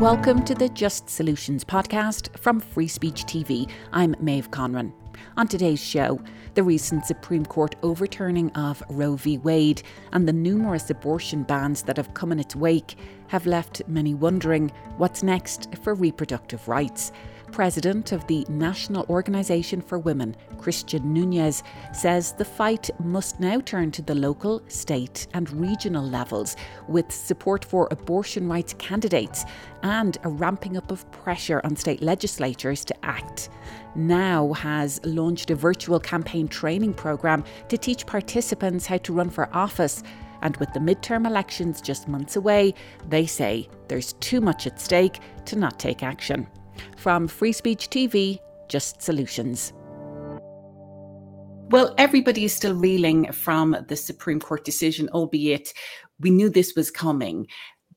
Welcome to the Just Solutions podcast from Free Speech TV. I'm Maeve Conran. On today's show, the recent Supreme Court overturning of Roe v. Wade and the numerous abortion bans that have come in its wake have left many wondering what's next for reproductive rights. President of the National Organization for Women, Christian Nunes, says the fight must now turn to the local, state, and regional levels with support for abortion rights candidates and a ramping up of pressure on state legislatures to act. Now has launched a virtual campaign training program to teach participants how to run for office. And with the midterm elections just months away, they say there's too much at stake to not take action. From Free Speech TV, Just Solutions. Well, everybody is still reeling from the Supreme Court decision, albeit we knew this was coming.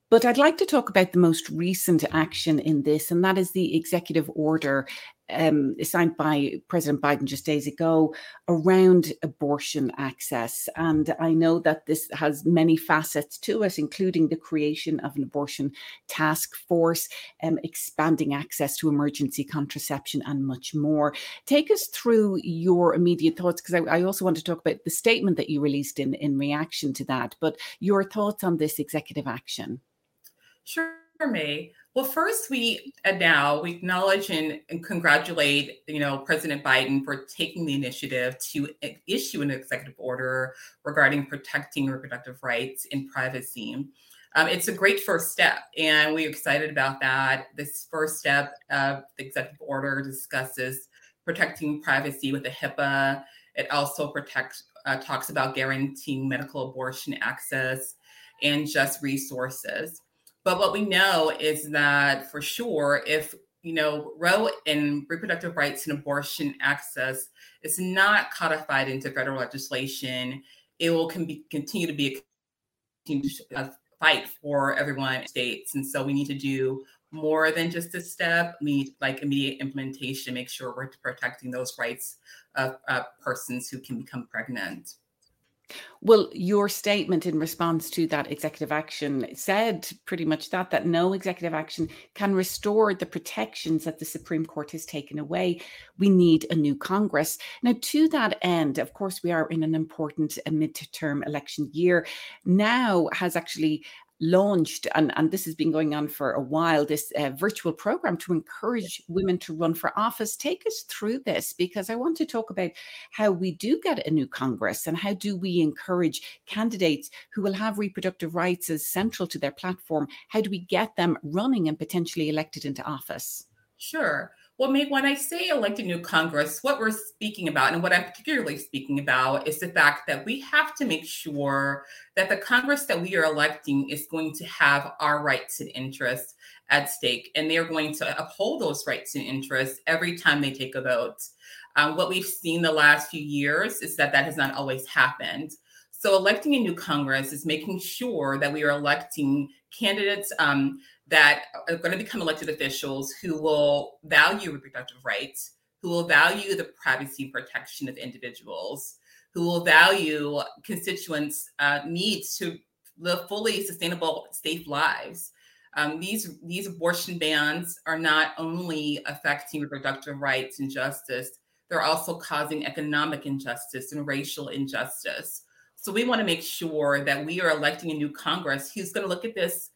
But I'd like to talk about the most recent action in this, and that is the executive order um, signed by President Biden just days ago around abortion access. And I know that this has many facets to it, including the creation of an abortion task force, um, expanding access to emergency contraception, and much more. Take us through your immediate thoughts, because I, I also want to talk about the statement that you released in, in reaction to that, but your thoughts on this executive action. Sure, May. Well, first, we uh, now we acknowledge and, and, congratulate, you know, President Biden for taking the initiative to uh, issue an executive order regarding protecting reproductive rights and privacy. Um, it's a great first step, and we're excited about that. This first step of the executive order discusses protecting privacy with the HIPAA. It also protects uh, talks about guaranteeing medical abortion access and just resources. But what we know is that for sure, if you know, Roe and reproductive rights and abortion access is not codified into federal legislation, it will can be, continue to be a, a fight for everyone in states. And so we need to do more than just a step. We need like immediate implementation, make sure we're protecting those rights of uh, persons who can become pregnant. Well, your statement in response to that executive action said pretty much that that no executive action can restore the protections that the Supreme Court has taken away. We need a new Congress. Now, to that end, of course, we are in an important midterm election year. Now has actually launched, and, and this has been going on for a while, this uh, virtual program to encourage women to run for office. Take us through this because I want to talk about how we do get a new Congress and how do we encourage candidates who will have reproductive rights as central to their platform. How do we get them running and potentially elected into office? Sure. Well, when I say elect a new Congress, what we're speaking about, and what I'm particularly speaking about, is the fact that we have to make sure that the Congress that we are electing is going to have our rights and interests at stake, and they are going to uphold those rights and interests every time they take a vote. Um, what we've seen the last few years is that that has not always happened. So, electing a new Congress is making sure that we are electing candidates um, that are going to become elected officials who will value reproductive rights, who will value the privacy and protection of individuals, who will value constituents' uh, needs to live fully sustainable, safe lives. Um, these these abortion bans are not only affecting reproductive rights and justice; they're also causing economic injustice and racial injustice. So we want to make sure that we are electing a new Congress who's going to look at this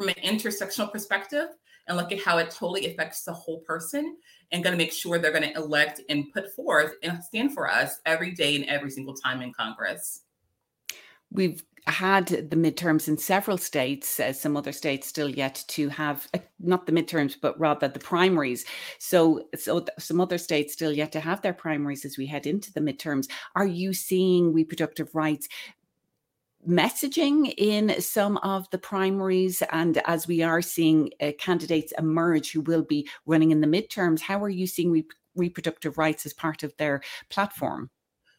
from an intersectional perspective and look at how it totally affects the whole person and going to make sure they're going to elect and put forth and stand for us every day and every single time in Congress. We've had the midterms in several states, uh, some other states still yet to have uh, not the midterms, but rather the primaries. So, so some other states still yet to have their primaries as we head into the midterms. Are you seeing reproductive rights messaging in some of the primaries and as we are seeing uh, candidates emerge who will be running in the midterms how are you seeing re- reproductive rights as part of their platform?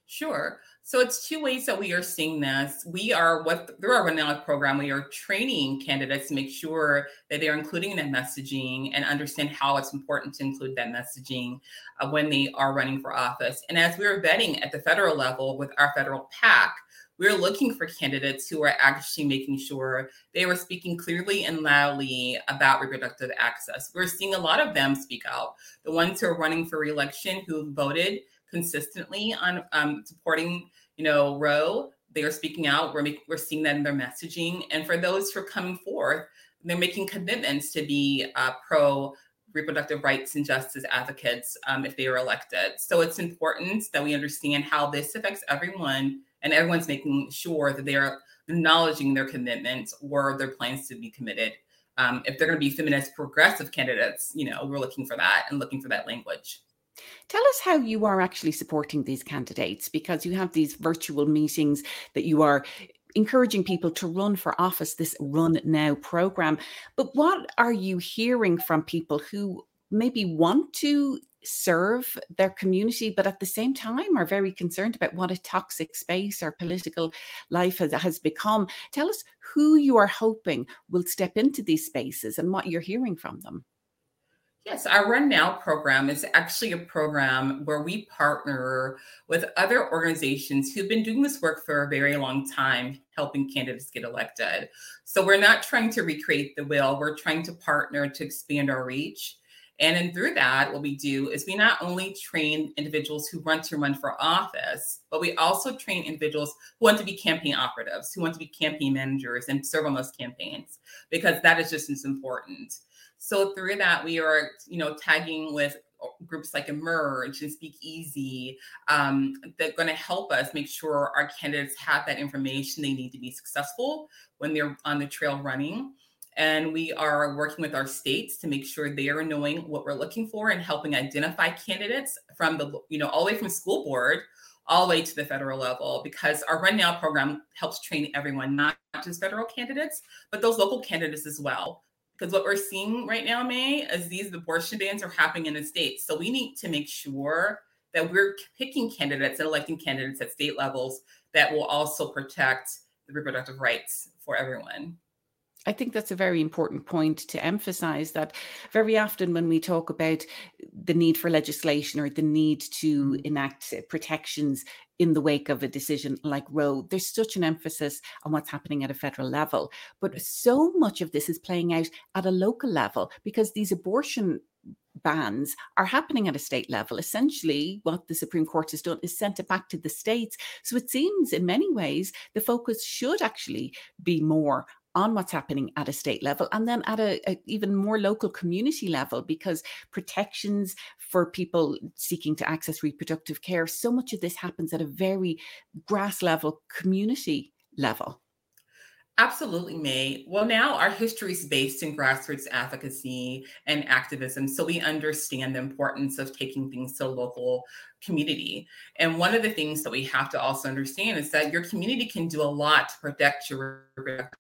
Sure. So it's two ways that we are seeing this. We are what through our running program we are training candidates to make sure that they're including that messaging and understand how it's important to include that messaging uh, when they are running for office. And as we're vetting at the federal level with our federal pac we're looking for candidates who are actually making sure they were speaking clearly and loudly about reproductive access. We're seeing a lot of them speak out. The ones who are running for reelection who voted consistently on um, supporting, you know, Roe, they are speaking out. We're making, we're seeing that in their messaging. And for those who are coming forth, they're making commitments to be uh, pro reproductive rights and justice advocates um, if they are elected. So it's important that we understand how this affects everyone and everyone's making sure that they are acknowledging their commitments or their plans to be committed. Um, if they're going to be feminist progressive candidates, you know, we're looking for that and looking for that language. Tell us how you are actually supporting these candidates because you have these virtual meetings that you are encouraging people to run for office, this Run Now program. But what are you hearing from people who maybe want to serve their community, but at the same time are very concerned about what a toxic space our political life has, has become? Tell us who you are hoping will step into these spaces and what you're hearing from them. Yes, our Run Now program is actually a program where we partner with other organizations who've been doing this work for a very long time, helping candidates get elected. So we're not trying to recreate the wheel, we're trying to partner to expand our reach. And then through that, what we do is we not only train individuals who want to run for office, but we also train individuals who want to be campaign operatives, who want to be campaign managers and serve on those campaigns, because that is just as important. So through that, we are, you know, tagging with groups like Emerge and Speak Easy um, that are going to help us make sure our candidates have that information they need to be successful when they're on the trail running. And we are working with our states to make sure they are knowing what we're looking for and helping identify candidates from the, you know, all the way from school board all the way to the federal level because our Run Now program helps train everyone, not just federal candidates, but those local candidates as well. Because what we're seeing right now, May, is these abortion bans are happening in the states. So we need to make sure that we're picking candidates and electing candidates at state levels that will also protect the reproductive rights for everyone. I think that's a very important point to emphasize that very often when we talk about the need for legislation or the need to mm-hmm. enact protections in the wake of a decision like Roe, there's such an emphasis on what's happening at a federal level. But so much of this is playing out at a local level because these abortion bans are happening at a state level. Essentially, what the Supreme Court has done is sent it back to the states. So it seems, in many ways, the focus should actually be more on what's happening at a state level and then at a, a, even more local community level because protections for people seeking to access reproductive care so much of this happens at a very grass level community level Absolutely, May. Well, now our history is based in grassroots advocacy and activism, so we understand the importance of taking things to local community. And one of the things that we have to also understand is that your community can do a lot to protect your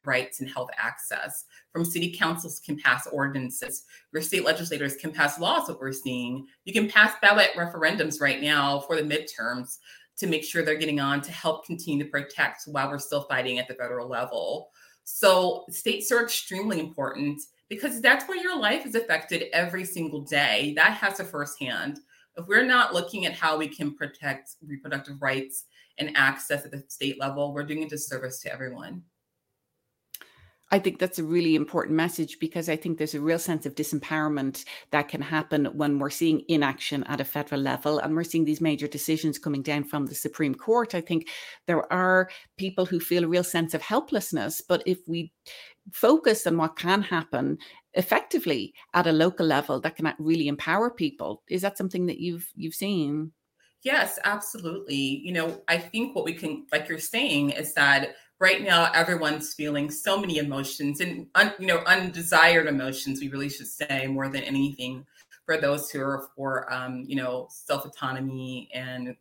rights and health access. From city councils can pass ordinances, your state legislators can pass laws that we're seeing. You can pass ballot referendums right now for the midterms to make sure they're getting on to help continue to protect while we're still fighting at the federal level. So states are extremely important because that's where your life is affected every single day. That has a firsthand. If we're not looking at how we can protect reproductive rights and access at the state level, we're doing a disservice to everyone. I think that's a really important message because I think there's a real sense of disempowerment that can happen when we're seeing inaction at a federal level and we're seeing these major decisions coming down from the Supreme Court. I think there are people who feel a real sense of helplessness, but if we focus on what can happen effectively at a local level that can really empower people, is that something that you've you've seen? Yes, absolutely. You know, I think what we can, like you're saying, is that right now everyone's feeling so many emotions and un, you know undesired emotions we really should say more than anything for those who are for um, you know self autonomy and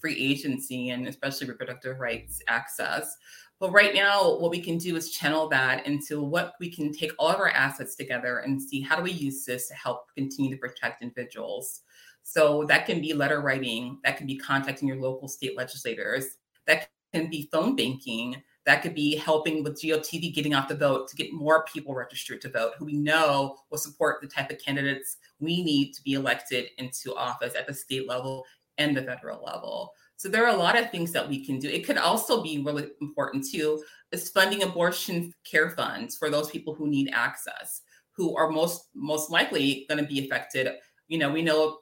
free agency and especially reproductive rights access. But right now what we can do is channel that into what we can take all of our assets together and see how do we use this to help continue to protect individuals. So that can be letter writing that can be contacting your local state legislators that can be phone banking that could be helping with GOTV getting off the vote to get more people registered to vote who we know will support the type of candidates we need to be elected into office at the state level and the federal level. So there are a lot of things that we can do. It could also be really important too, is funding abortion care funds for those people who need access, who are most most likely going to be affected. You know, we know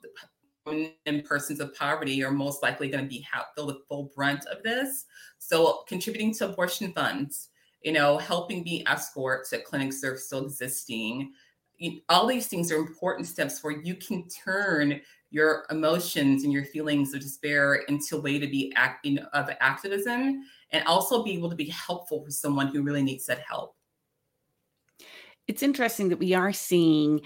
in persons of poverty are most likely going to be feel the full brunt of this. So contributing to abortion funds, you know, helping be escorts at clinics that are still existing. All these things are important steps where you can turn your emotions and your feelings of despair into a way to be acting of activism and also be able to be helpful for someone who really needs that help. It's interesting that we are seeing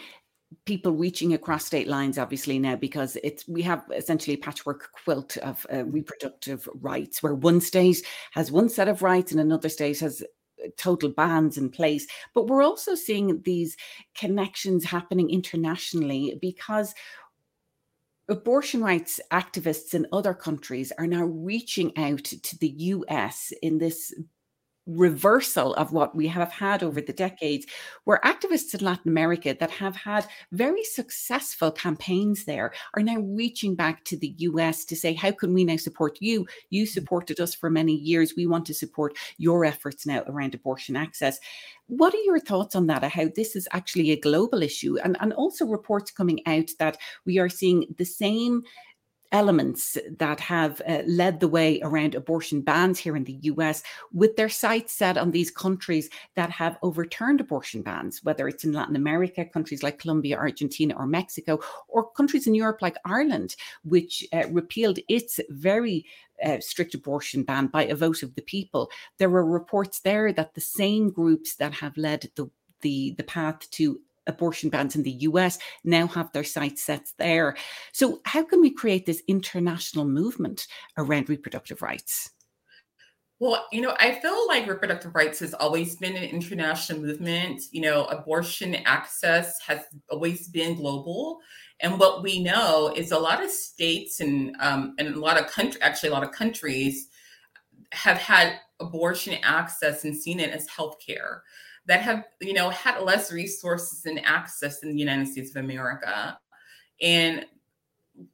people reaching across state lines obviously now because it's we have essentially a patchwork quilt of uh, reproductive rights where one state has one set of rights and another state has uh, total bans in place. But we're also seeing these connections happening internationally because abortion rights activists in other countries are now reaching out to the US in this reversal of what we have had over the decades, where activists in Latin America that have had very successful campaigns there are now reaching back to the US to say, How can we now support you? You mm. supported us for many years. We want to support your efforts now around abortion access. What are your thoughts on that? How this is actually a global issue, and, and also reports coming out that we are seeing the same elements that have uh, led the way around abortion bans here in the US, with their sights set on these countries that have overturned abortion bans, whether it's in Latin America, countries like Colombia, Argentina, or Mexico, or countries in Europe like Ireland, which uh, repealed its very uh, strict abortion ban by a vote of the people. There were reports there that the same groups that have led the the, the path to abortion bans in the US now have their sights set there. So, how can we create this international movement around reproductive rights? Well, you know, I feel like reproductive rights has always been an international movement. You know, abortion access has always been global. And what we know is a lot of states and um, and a lot of country, actually a lot of countries, have had abortion access and seen it as healthcare that have you know had less resources and access in the United States of America, and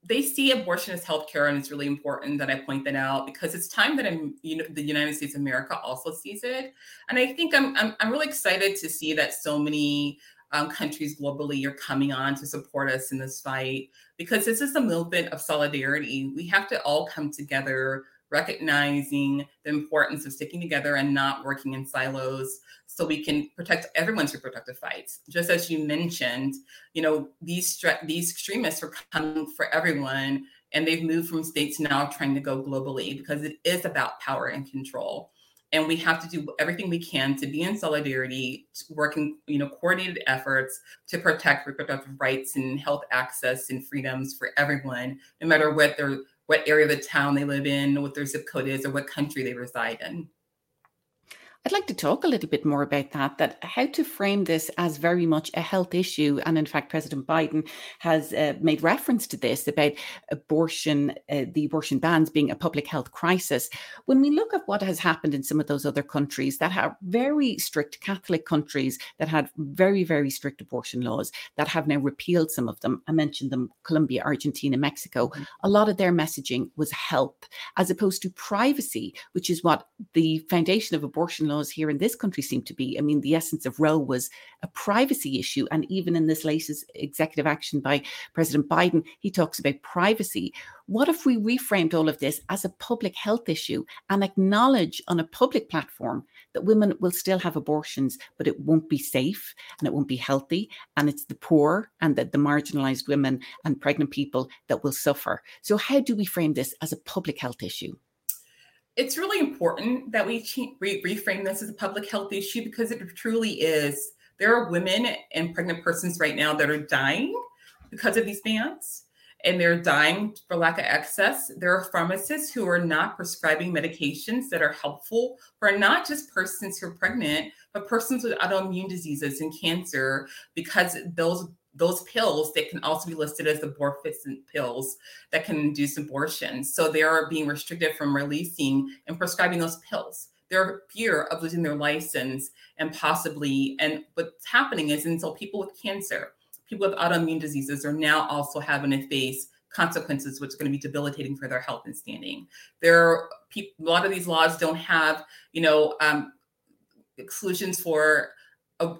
they see abortion as healthcare, and it's really important that I point that out because it's time that I'm, you know, the United States of America also sees it, and I think I'm I'm, I'm really excited to see that so many um, countries globally are coming on to support us in this fight because this is a movement of solidarity. We have to all come together recognizing the importance of sticking together and not working in silos so we can protect everyone's reproductive rights. Just as you mentioned, you know, these these extremists are coming for everyone and they've moved from states now trying to go globally because it is about power and control. And we have to do everything we can to be in solidarity, working, you know, coordinated efforts to protect reproductive rights and health access and freedoms for everyone, no matter what their what area of the town they live in, what their zip code is, or what country they reside in. I'd like to talk a little bit more about that, that how to frame this as very much a health issue. And in fact, President Biden has uh, made reference to this about abortion, uh, the abortion bans being a public health crisis. When we look at what has happened in some of those other countries that have very strict Catholic countries that had very, very strict abortion laws that have now repealed some of them, I mentioned them Colombia, Argentina, Mexico, mm-hmm. a lot of their messaging was health as opposed to privacy, which is what the foundation of abortion laws here in this country seem to be. I mean, the essence of Roe was a privacy issue. And even in this latest executive action by President Biden, he talks about privacy. What if we reframed all of this as a public health issue and acknowledge on a public platform that women will still have abortions, but it won't be safe and it won't be healthy? And it's the poor and the, the marginalized women and pregnant people that will suffer. So, how do we frame this as a public health issue? It's really important that we re- reframe this as a public health issue because it truly is. There are women and pregnant persons right now that are dying because of these bans, and they're dying for lack of access. There are pharmacists who are not prescribing medications that are helpful for not just persons who are pregnant, but persons with autoimmune diseases and cancer because those those pills that can also be listed as abortifacient pills that can induce abortion. So they are being restricted from releasing and prescribing those pills. They're fear of losing their license and possibly, and what's happening is until people with cancer, people with autoimmune diseases are now also having to face consequences, which is going to be debilitating for their health and standing. There, are, a lot of these laws don't have, you know, um, solutions for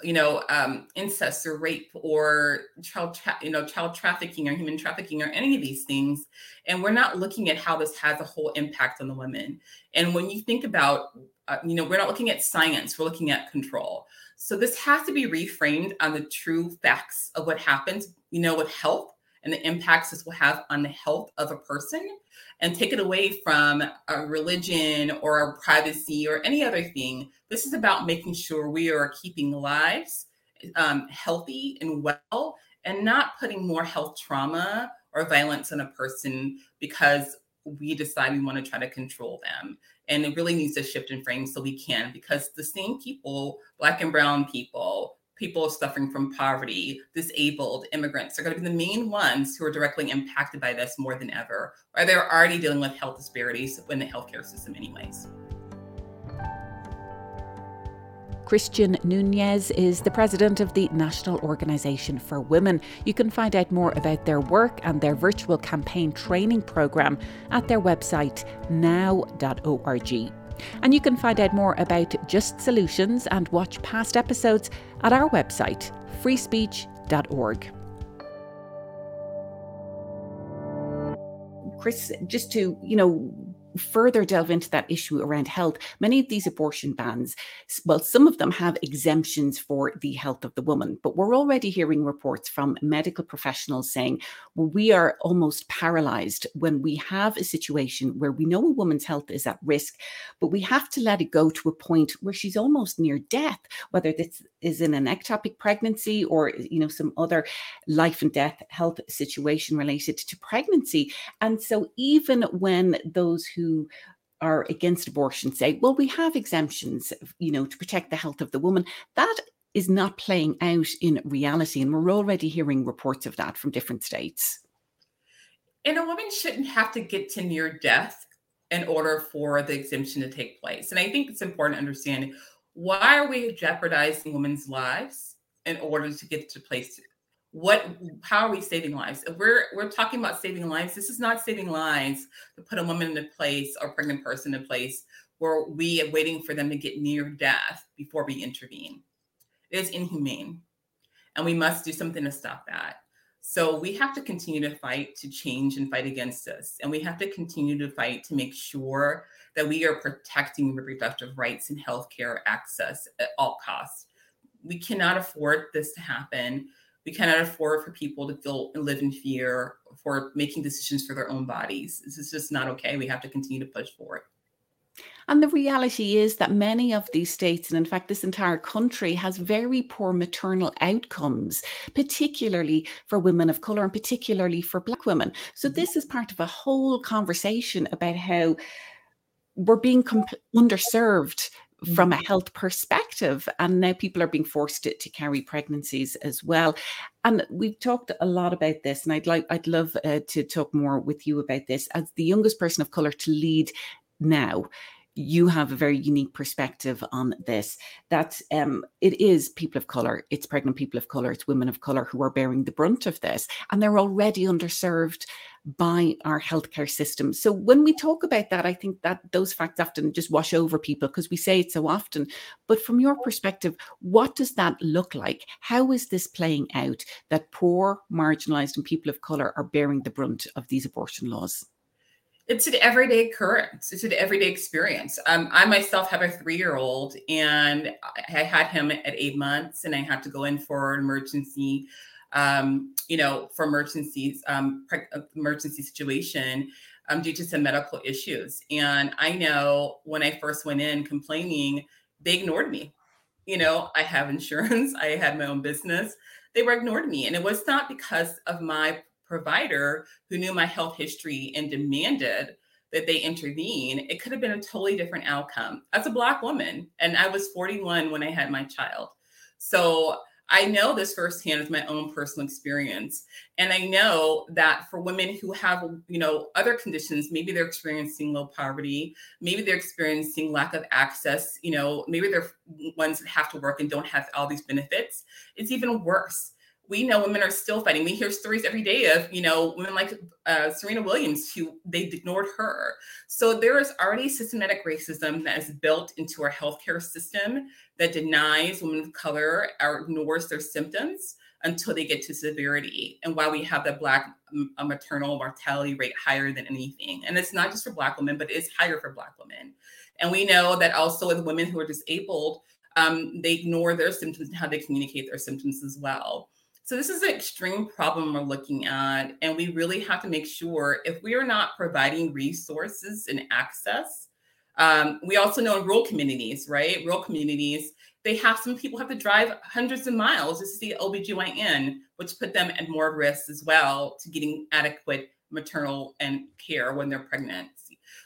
you know um, incest or rape or child tra- you know child trafficking or human trafficking or any of these things and we're not looking at how this has a whole impact on the women. And when you think about uh, you know we're not looking at science we're looking at control. So this has to be reframed on the true facts of what happens you know with health and the impacts this will have on the health of a person and take it away from a religion or a privacy or any other thing. This is about making sure we are keeping lives um, healthy and well and not putting more health trauma or violence on a person because we decide we want to try to control them. And it really needs to shift in frame so we can, because the same people, Black and Brown people, people suffering from poverty, disabled, immigrants are going to be the main ones who are directly impacted by this more than ever, or they're already dealing with health disparities in the healthcare system, anyways. Christian Nunes is the president of the National Organisation for Women. You can find out more about their work and their virtual campaign training programme at their website now.org. And you can find out more about Just Solutions and watch past episodes at our website, freespeech.org. Chris, just to, you know, further delve into that issue around health, many of these abortion bans, well, some of them have exemptions for the health of the woman, but we're already hearing reports from medical professionals saying, well, we are almost paralyzed when we have a situation where we know a woman's health is at risk, but we have to let it go to a point where she's almost near death, whether this is in an ectopic pregnancy or, you know, some other life and death health situation related to pregnancy. And so even when those who who are against abortion say, well, we have exemptions, you know, to protect the health of the woman. That is not playing out in reality. And we're already hearing reports of that from different states. And a woman shouldn't have to get to near death in order for the exemption to take place. And I think it's important to understand why are we jeopardizing women's lives in order to get to place what how are we saving lives? If we're we're talking about saving lives this is not saving lives to put a woman in a place or pregnant person in a place where we are waiting for them to get near death before we intervene. It is inhumane and we must do something to stop that. So we have to continue to fight to change and fight against this and we have to continue to fight to make sure that we are protecting reproductive rights and healthcare access at all costs. We cannot afford this to happen we cannot afford for people to feel and live in fear for making decisions for their own bodies. This is just not okay. We have to continue to push for it. And the reality is that many of these states, and in fact, this entire country, has very poor maternal outcomes, particularly for women of colour and particularly for Black women. So, mm-hmm. this is part of a whole conversation about how we're being comp- underserved from a mm-hmm. health perspective. And now people are being forced to, to carry pregnancies as well. And we've talked a lot about this, and I'd like I'd love uh, to talk more with you about this as the youngest person of color to lead now you have a very unique perspective on this. That um, it is people of color it's pregnant people of color it's women of color who are bearing the brunt of this and they're already underserved by our healthcare system. So when we talk about that i think that those facts often just wash over people because we say it so often. But from your perspective what does that look like? How is this playing out that poor marginalized and people of color are bearing the brunt of these abortion laws it's an everyday occurrence. It's an everyday experience. Um, I myself have a three-year-old, and I had him at eight months, and I had to go in for an emergency, um, you know, for emergencies, um, uh, emergency situation um, due to some medical issues. And I know when I first went in complaining, they ignored me. You know, I have insurance. I had my own business. They were ignored me, and it was not because of my provider who knew my health history and demanded that they intervene, it could have been a totally different outcome. As a Black woman, and I was 41 when I had my child. So I know this firsthand with my own personal experience. And I know that for women who have, you know, other conditions, maybe they're experiencing low poverty, maybe they're experiencing lack of access, you know, maybe they're ones that have to work and don't have all these benefits. It's even worse we know women are still fighting. We hear stories every day of, you know, women like uh, Serena Williams who they ignored her. So there is already systematic racism that is built into our healthcare system that denies women of color or ignores their symptoms until they get to severity. And why we have the Black maternal mortality rate higher than anything. And it's not just for Black women, but it's higher for Black women. And we know that also with women who are disabled, um, they ignore their symptoms and how they communicate their symptoms as well. So this is an extreme problem we're looking at, and we really have to make sure if we are not providing resources and access. Um, we also know in rural communities, right? Rural communities, they have some people have to drive hundreds of miles to see OBGYN, which put them at more risk as well to getting adequate maternal and care when they're pregnant.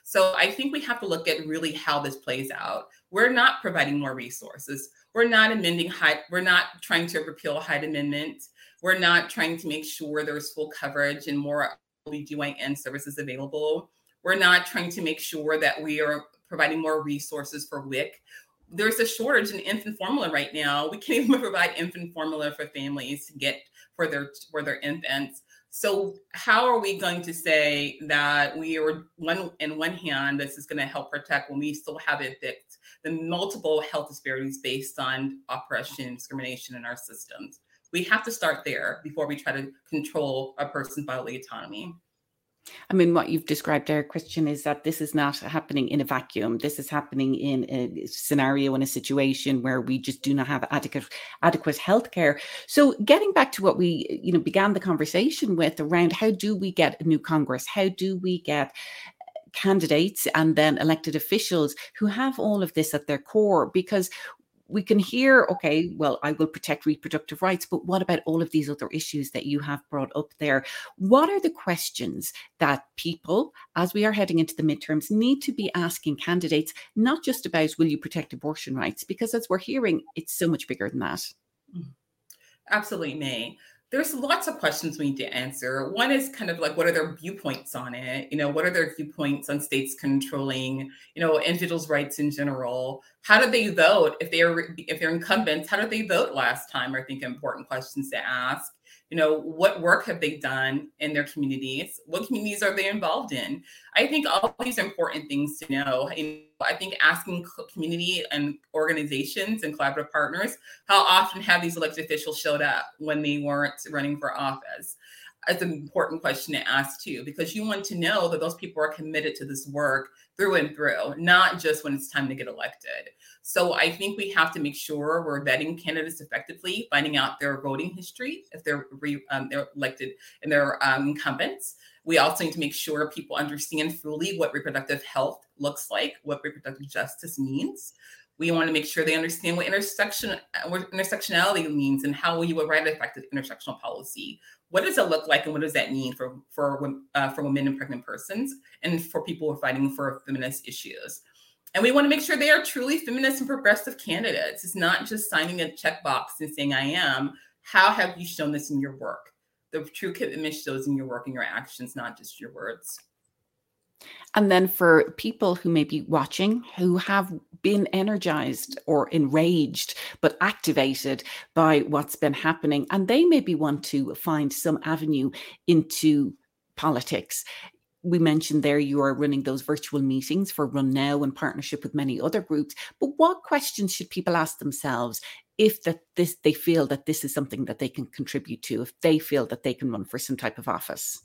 So I think we have to look at really how this plays out. We're not providing more resources. We're not amending Hyde, we're not trying to repeal Hyde Amendment. We're not trying to make sure there's full coverage and more OBGYN services available. We're not trying to make sure that we are providing more resources for WIC. There's a shortage in infant formula right now. We can't even provide infant formula for families to get for their for their infants. So how are we going to say that we are one in one hand this is going to help protect when we still have it fixed the multiple health disparities based on oppression and discrimination in our systems? We have to start there before we try to control a person's bodily autonomy. I mean, what you've described there, Christian, is that this is not happening in a vacuum. This is happening in a scenario, in a situation where we just do not have adequate adequate healthcare. So, getting back to what we, you know, began the conversation with around how do we get a new Congress? How do we get candidates and then elected officials who have all of this at their core because we can hear, okay, well, I will protect reproductive rights, but what about all of these other issues that you have brought up there? What are the questions that people, as we are heading into the midterms, need to be asking candidates, not just about will you protect abortion rights, because as we're hearing, it's so much bigger than that. Mm-hmm. Absolutely, May there's lots of questions we need to answer. One is kind of like, what are their viewpoints on it? You know, what are their viewpoints on states controlling, you know, individuals' rights in general? How did they vote if they're if they're incumbents? How did they vote last time? I think important questions to ask you know what work have they done in their communities? What communities are they involved in? I think all these important things to know. I think asking community and organizations and collaborative partners how often have these elected officials showed up when they weren't running for office it's an important question to ask too because you want to know that those people are committed to this work through and through not just when it's time to get elected so I think we have to make sure we're vetting candidates effectively, finding out their voting history if they're re, um, they're elected and they're um, incumbents. We also need to make sure people understand fully what reproductive health looks like, what reproductive justice means. We want to make sure they understand what intersection what intersectionality means and how you will write effective intersectional policy. What does it look like, and what does that mean for for uh, for women and pregnant persons, and for people who are fighting for feminist issues? And we want to make sure they are truly feminist and progressive candidates. It's not just signing a checkbox and saying, I am. How have you shown this in your work? The true commitment shows in your work and your actions, not just your words. And then for people who may be watching who have been energized or enraged, but activated by what's been happening, and they maybe want to find some avenue into politics we mentioned there you are running those virtual meetings for Run Now in partnership with many other groups. But what questions should people ask themselves if that this they feel that this is something that they can contribute to, if they feel that they can run for some type of office?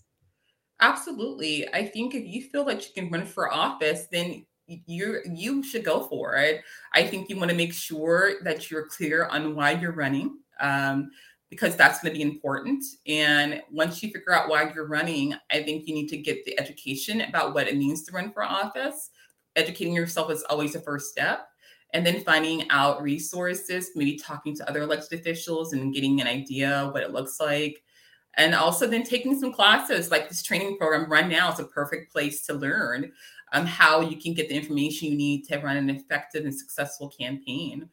Absolutely. I think if you feel that you can run for office, then you you should go for it. I think you want to make sure that you're clear on why you're running. Um, because that's going to be important. And once you figure out why you're running, I think you need to get the education about what it means to run for office. Educating yourself is always the first step. And then finding out resources, maybe talking to other elected officials and getting an idea what it looks like. And also then taking some classes like this training program Run Now is a perfect place to learn um, how you can get the information you need to run an effective and successful campaign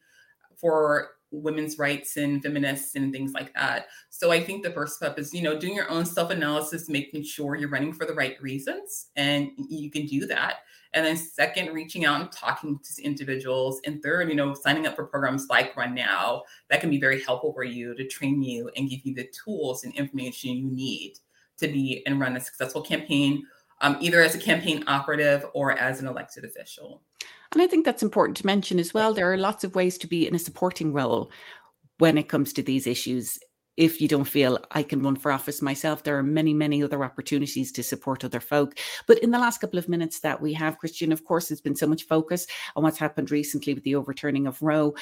for women's rights and feminists and things like that. So I think the first step is, you know, doing your own self-analysis, making sure you're running for the right reasons. And you can do that. And then second, reaching out and talking to individuals. And third, you know, signing up for programs like Run Now that can be very helpful for you to train you and give you the tools and information you need to be and run a successful campaign, um, either as a campaign operative or as an elected official. And I think that's important to mention as well. There are lots of ways to be in a supporting role when it comes to these issues if you don't feel I can run for office myself, there are many, many other opportunities to support other folk. But in the last couple of minutes that we have, Christian, of course, there's been so much focus on what's happened recently with the overturning of Roe.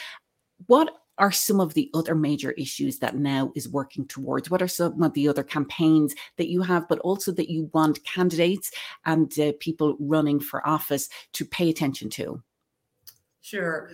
What are some of the other major issues that now is working towards? What are some of the other campaigns that you have, but also that you want candidates and uh, people running for office to pay attention to? Sure.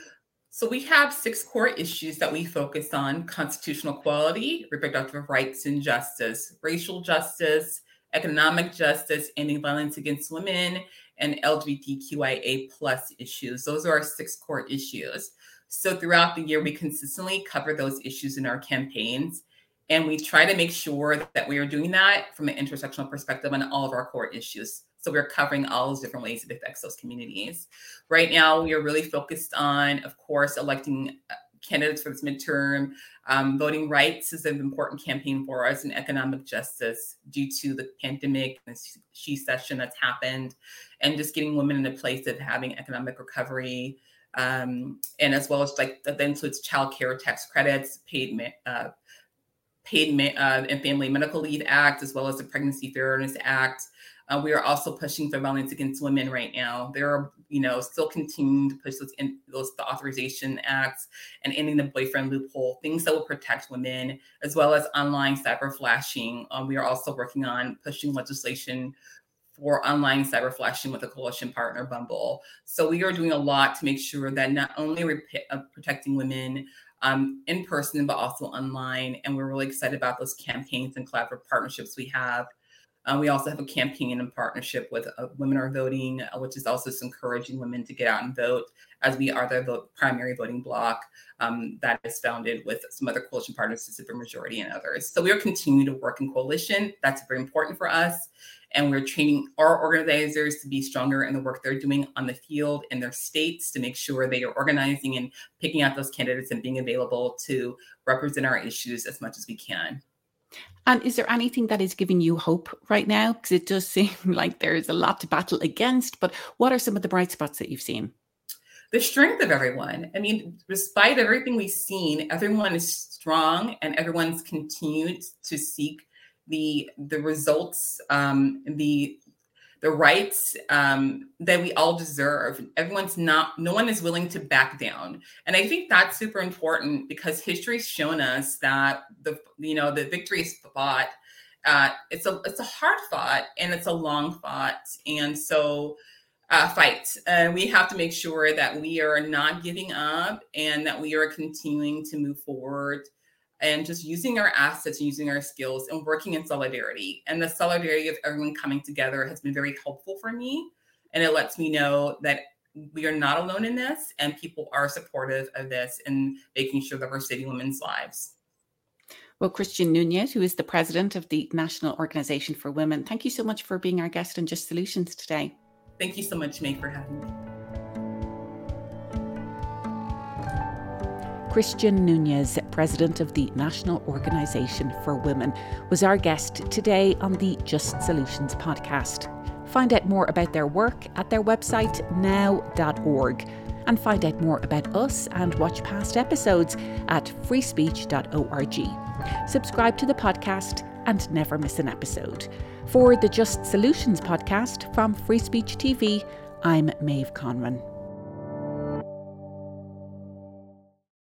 So we have six core issues that we focus on constitutional equality, reproductive rights and justice, racial justice, economic justice, ending violence against women, and LGBTQIA plus issues. Those are our six core issues. So throughout the year, we consistently cover those issues in our campaigns. And we try to make sure that we are doing that from an intersectional perspective on all of our core issues. So we're covering all those different ways it affects those communities. Right now, we are really focused on, of course, electing uh, candidates for this midterm. Um, voting rights is an important campaign for us, and economic justice due to the pandemic and shecession that's happened, and just getting women in a place of having economic recovery. Um, and as well as like that includes child care tax credits, paid uh, paid uh, and family medical leave act, as well as the Pregnancy Fairness Act. Uh, we are also pushing for violence against women right now. There are, you know, still continuing to push those in those the authorization acts and ending the boyfriend loophole, things that will protect women, as well as online cyber flashing. Um, we are also working on pushing legislation for online cyber flashing with a coalition partner, Bumble. So we are doing a lot to make sure that not only we're uh, protecting women um, in person, but also online. And we're really excited about those campaigns and collaborative partnerships we have uh, we also have a campaign in partnership with uh, Women Are Voting, uh, which is also encouraging women to get out and vote, as we are the primary voting bloc um, that is founded with some other coalition partners, the supermajority and others. So we are continuing to work in coalition. That's very important for us. And we're training our organizers to be stronger in the work they're doing on the field in their states to make sure they are organizing and picking out those candidates and being available to represent our issues as much as we can. And is there anything that is giving you hope right now? Because it does seem like there's a lot to battle against, but what are some of the bright spots that you've seen? The strength of everyone. I mean, despite everything we've seen, everyone is strong and everyone's continued to seek the the results, um, the the rights um, that we all deserve. Everyone's not, no one is willing to back down. And I think that's super important because history's shown us that the, you know, the victory is fought. Uh, it's a, it's a hard fought and it's a long fought. And so, uh, fight. And we have to make sure that we are not giving up and that we are continuing to move forward and just using our assets and using our skills and working in solidarity. And the solidarity of everyone coming together has been very helpful for me. And it lets me know that we are not alone in this and people are supportive of this and making sure that we're saving women's lives. Well, Christian Nunes, who is the president of the National Organization for Women, thank you so much for being our guest on Just Solutions today. Thank you so much, May, for having me. Christian Nunes, president of the National Organisation for Women, was our guest today on the Just Solutions podcast. Find out more about their work at their website now.org and find out more about us and watch past episodes at freespeech.org. Subscribe to the podcast and never miss an episode. For the Just Solutions podcast from Free Speech TV, I'm Maeve Conran.